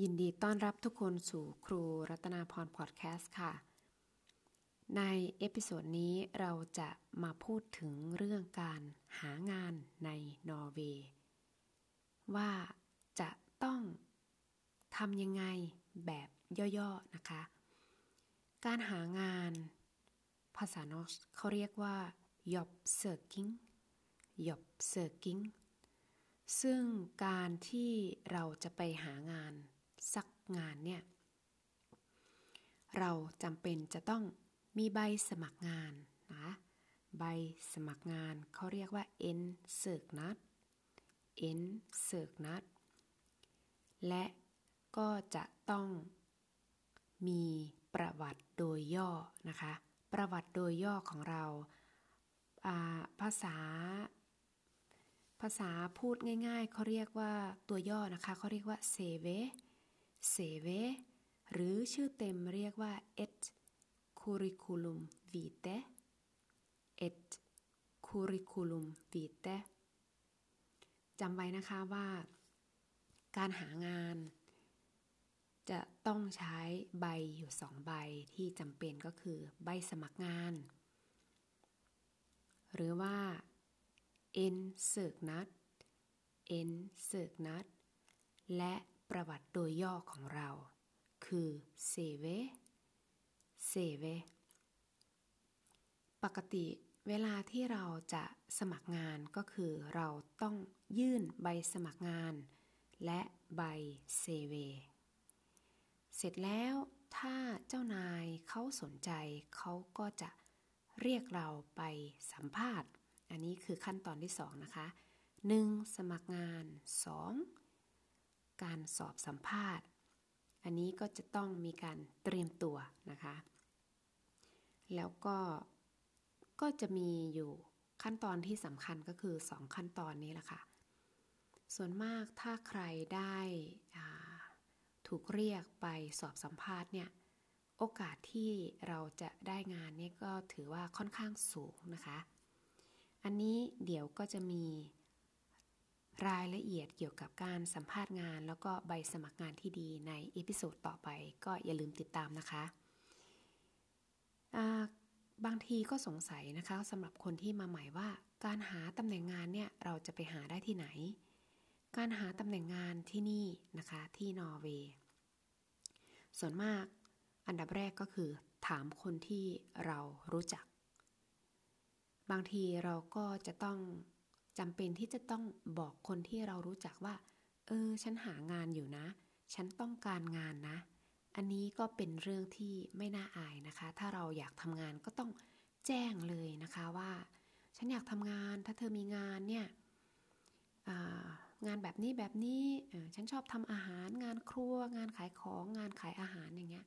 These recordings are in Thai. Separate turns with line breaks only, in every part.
ยินดีต้อนรับทุกคนสู่ครูรัตนาพรพอดแคสต์ค่ะ ใน episode นี้เราจะมาพูดถึงเรื่องการหางานในนอร์เวย์ว่าจะต้องทำยังไงแบบย่อๆนะคะ การหางานภาษา norsk เขาเรียกว่า jobbsøking jobbsøking ซึ่งการที่เราจะไปหางาน สักงานเนี่ย เราจำเป็นจะต้องมีใบสมัครงานนะใบสมัครงานเขาเรียกว่า N เสิร์กนัด N เสิร์กนัดและก็จะต้องมีประวัติโดยย่อนะคะ ประวัติโดยย่อของเราภาษา ภาษาพูดง่ายๆเขาเรียกว่าตัวย่อนะคะเขาเรียกว่าเซเว เซเว หรือชื่อเต็มเรียกว่า et curriculum vitae et curriculum vitae จำไว้นะคะว่า การหางาน จะต้องใช้ใบอยู่สองใบที่จำเป็นก็คือใบสมัครงาน หรือว่า n เสิร์กนัด n เสิร์กนัดและประวัติโดยย่อของเรา คือ CV CV ปกติเวลาที่เราจะสมัครงานก็คือเราต้องยื่นใบสมัครงาน และใบเซเวเสร็จแล้วถ้าเจ้านายเขาสนใจเขาก็จะเรียกเราไปสัมภาษณ์ อันนี้คือขั้นตอนที่ 2 นะคะ 1. สมัครงาน 2. การสอบสัมภาษณ์ อันนี้ก็จะต้องมีการเตรียมตัวนะคะ แล้วก็ก็จะมีอยู่ขั้นตอนที่สำคัญก็คือ 2 ขั้นตอนนี้แหละค่ะ ส่วนมากถ้าใครได้ถูกเรียกไปสอบสัมภาษณ์เนี่ยโอกาสที่เราจะได้งานนี่ก็ถือว่าค่อนข้างสูงนะคะ อันนี้เดี๋ยวก็จะมี รายละเอียดเกี่ยวกับการสัมภาษณ์งาน แล้วก็ใบสมัครงานที่ดีใน episode ต่อไปก็อย่าลืมติดตามนะคะบางทีก็สงสัยนะคะสำหรับคนที่มาใหม่ว่า การหาตำแหน่งงานเนี่ยเราจะไปหาได้ที่ไหน การหาตำแหน่งงานที่นี่นะคะที่นอร์เวย์ส่วนมากอันดับแรกก็คือ ถามคนที่เรารู้จัก บางทีเราก็จะต้อง จำเป็นที่จะต้องบอกคนที่เรารู้จักว่า เออ ฉันหางานอยู่นะ ฉันต้องการงานนะ อันนี้ก็เป็นเรื่องที่ไม่น่าอายนะคะ ถ้าเราอยากทำงานก็ต้องแจ้งเลยนะคะว่า ฉันอยากทำงาน ถ้าเธอมีงานเนี่ยงานแบบนี้แบบนี้ฉันชอบทำอาหารงานครัว งานขายของงานขายอาหารอย่างเงี้ย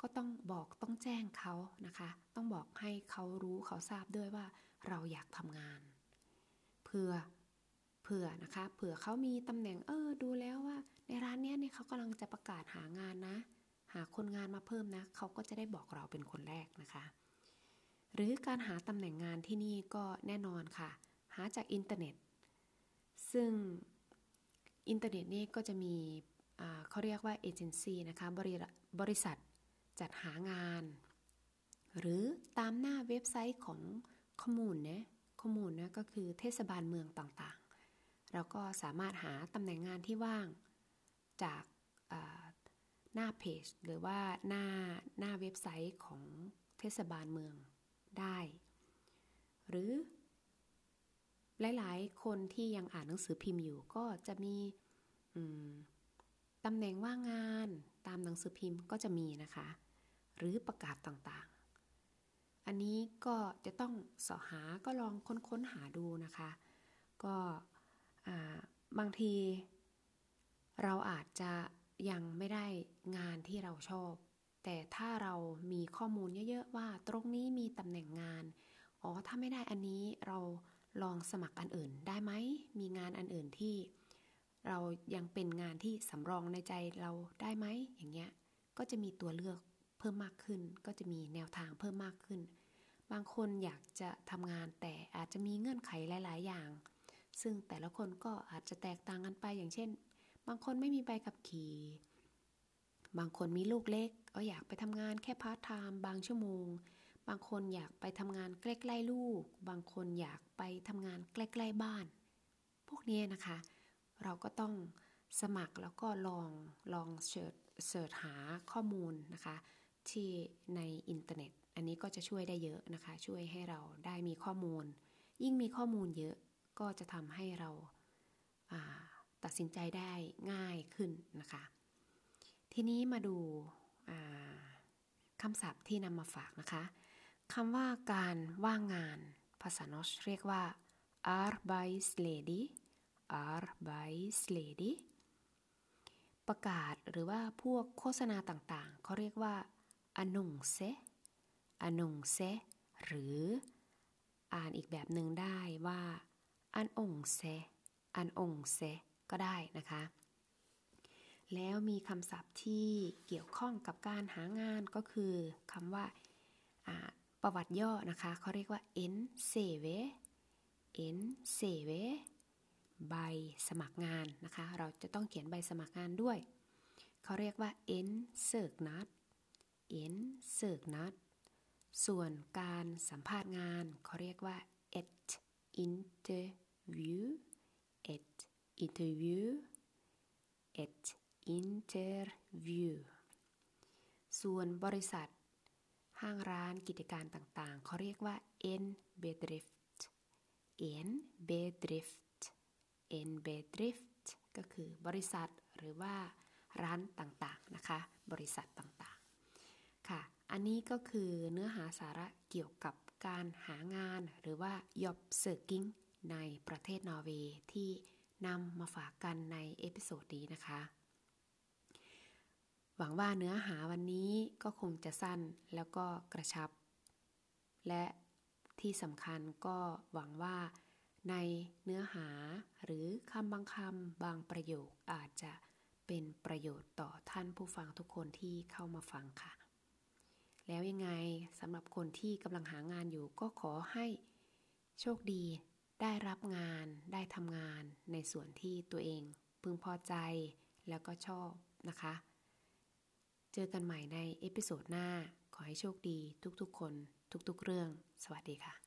ก็ต้องบอกต้องแจ้งเขานะคะ ต้องบอกให้เขารู้เขาทราบด้วยว่าเราอยากทำงาน ผื่อเผื่อนะคะ เผื่อเขามีตำแหน่งเออดูแล้วว่า ในร้านเนี้ยเนี่ยเขากำลังจะประกาศหางานนะ หาคนงานมาเพิ่มนะเขาก็จะได้บอกเราเป็นคนแรกนะคะ หรือการหาตำแหน่งงานที่นี่ก็แน่นอนค่ะ หาจากอินเทอร์เน็ต ซึ่งอินเทอร์เน็ตนี่ก็จะมีเขาเรียกว่าเอเจนซี่นะคะบริบริษัทจัดหางาน หรือตามหน้าเว็บไซต์ของ kommune kommune ก็คือเทศบาลเมืองต่างๆ เราก็สามารถหาตำแหน่งงานที่ว่างจากหน้าเพจหรือว่าหน้าหน้าเว็บไซต์ของเทศบาลเมืองได้ หรือ หลายๆ คนที่ยังอ่านหนังสือพิมพ์อยู่ก็จะมีตำแหน่งว่างงานตามหนังสือพิมพ์ก็จะมีนะคะ หรือประกาศต่างๆ อันนี้ก็จะต้องสอหาก็ลองค้นๆหาดูนะคะ ก็บางที เราอาจจะยังไม่ได้งานที่เราชอบ แต่ถ้าเรามีข้อมูลเยอะๆว่าตรงนี้มีตำแหน่งงาน อ๋อ ถ้าไม่ได้อันนี้เราลองสมัครอันอื่นได้ไหม มีงานอันอื่นที่ เรายังเป็นงานที่สำรองในใจเราได้ไหม อย่างเงี้ย ก็จะมีตัวเลือก เพิ่มมากขึ้น ก็จะมีแนวทางเพิ่มมากขึ้น บางคนอยากจะทำงานแต่อาจจะมีเงื่อนไขหลาย ๆ อย่าง ซึ่งแต่ละคนก็อาจจะแตกต่างกันไปอย่างเช่น บางคนไม่มีใบขับขี่ บางคนมีลูกเล็ก ก็อยากไปทำงานแค่พาร์ทไทม์บางชั่วโมง บางคนอยากไปทำงานใกล้ๆลูก บางคนอยากไปทำงานใกล้ๆบ้าน พวกนี้นะคะ เราก็ต้องสมัครแล้วก็ลองลอง search search หาข้อมูลนะคะ ที่ในอินเทอร์เน็ต อันนี้ก็จะช่วยได้เยอะนะคะ ช่วยให้เราได้มีข้อมูล ยิ่งมีข้อมูลเยอะก็จะทำให้เราตัดสินใจได้ง่ายขึ้นนะคะ ทีนี้มาดูคำศัพท์ที่นำมาฝากนะคะคำว่าการว่างงาน ภาษานอชเรียกว่า arbetsledig arbetsledig ประกาศหรือว่าพวกโฆษณาต่างๆ เขาเรียกว่า annonce annonce หรือ อ่านอีกแบบหนึ่งได้ว่า annonce annonce ก็ได้นะคะ แล้วมีคำศัพท์ที่เกี่ยวข้องกับการหางานก็คือคำว่าประวัติย่อนะคะเขาเรียกว่า n CV n CV ใบสมัครงานนะคะ เราจะต้องเขียนใบสมัครงานด้วย เขาเรียกว่า n เสิร์ก นัด n เสิร์กนัดส่วนการสัมภาษณ์งานเขาเรียกว่า et interview et interview et interview ส่วนบริษัท ห้างร้านกิจการต่างๆ เขาเรียกว่า en bedrift en bedrift en bedrift ก็คือบริษัทหรือว่าร้านต่างๆ นะคะ บริษัทต่างๆ ค่ะ อันนี้ก็คือเนื้อหาสาระเกี่ยวกับการหางานหรือว่า jobbsøking ในประเทศนอร์เวย์ที่นำมาฝากกันใน episode นี้นะคะ หวังว่าเนื้อหาวันนี้ก็คงจะสั้นแล้วก็กระชับ และที่สำคัญก็หวังว่าในเนื้อหาหรือคำบางคำบางประโยคอาจจะเป็นประโยชน์ต่อท่านผู้ฟังทุกคนที่เข้ามาฟังค่ะ แล้วยังไงสำหรับคนที่กำลังหางานอยู่ก็ขอให้โชคดี ได้รับงานได้ทำงานในส่วนที่ตัวเองพึงพอใจแล้วก็ชอบนะคะ เจอกันใหม่ใน episode หน้า ขอให้โชคดีทุกๆคน ทุกๆเรื่อง สวัสดีค่ะ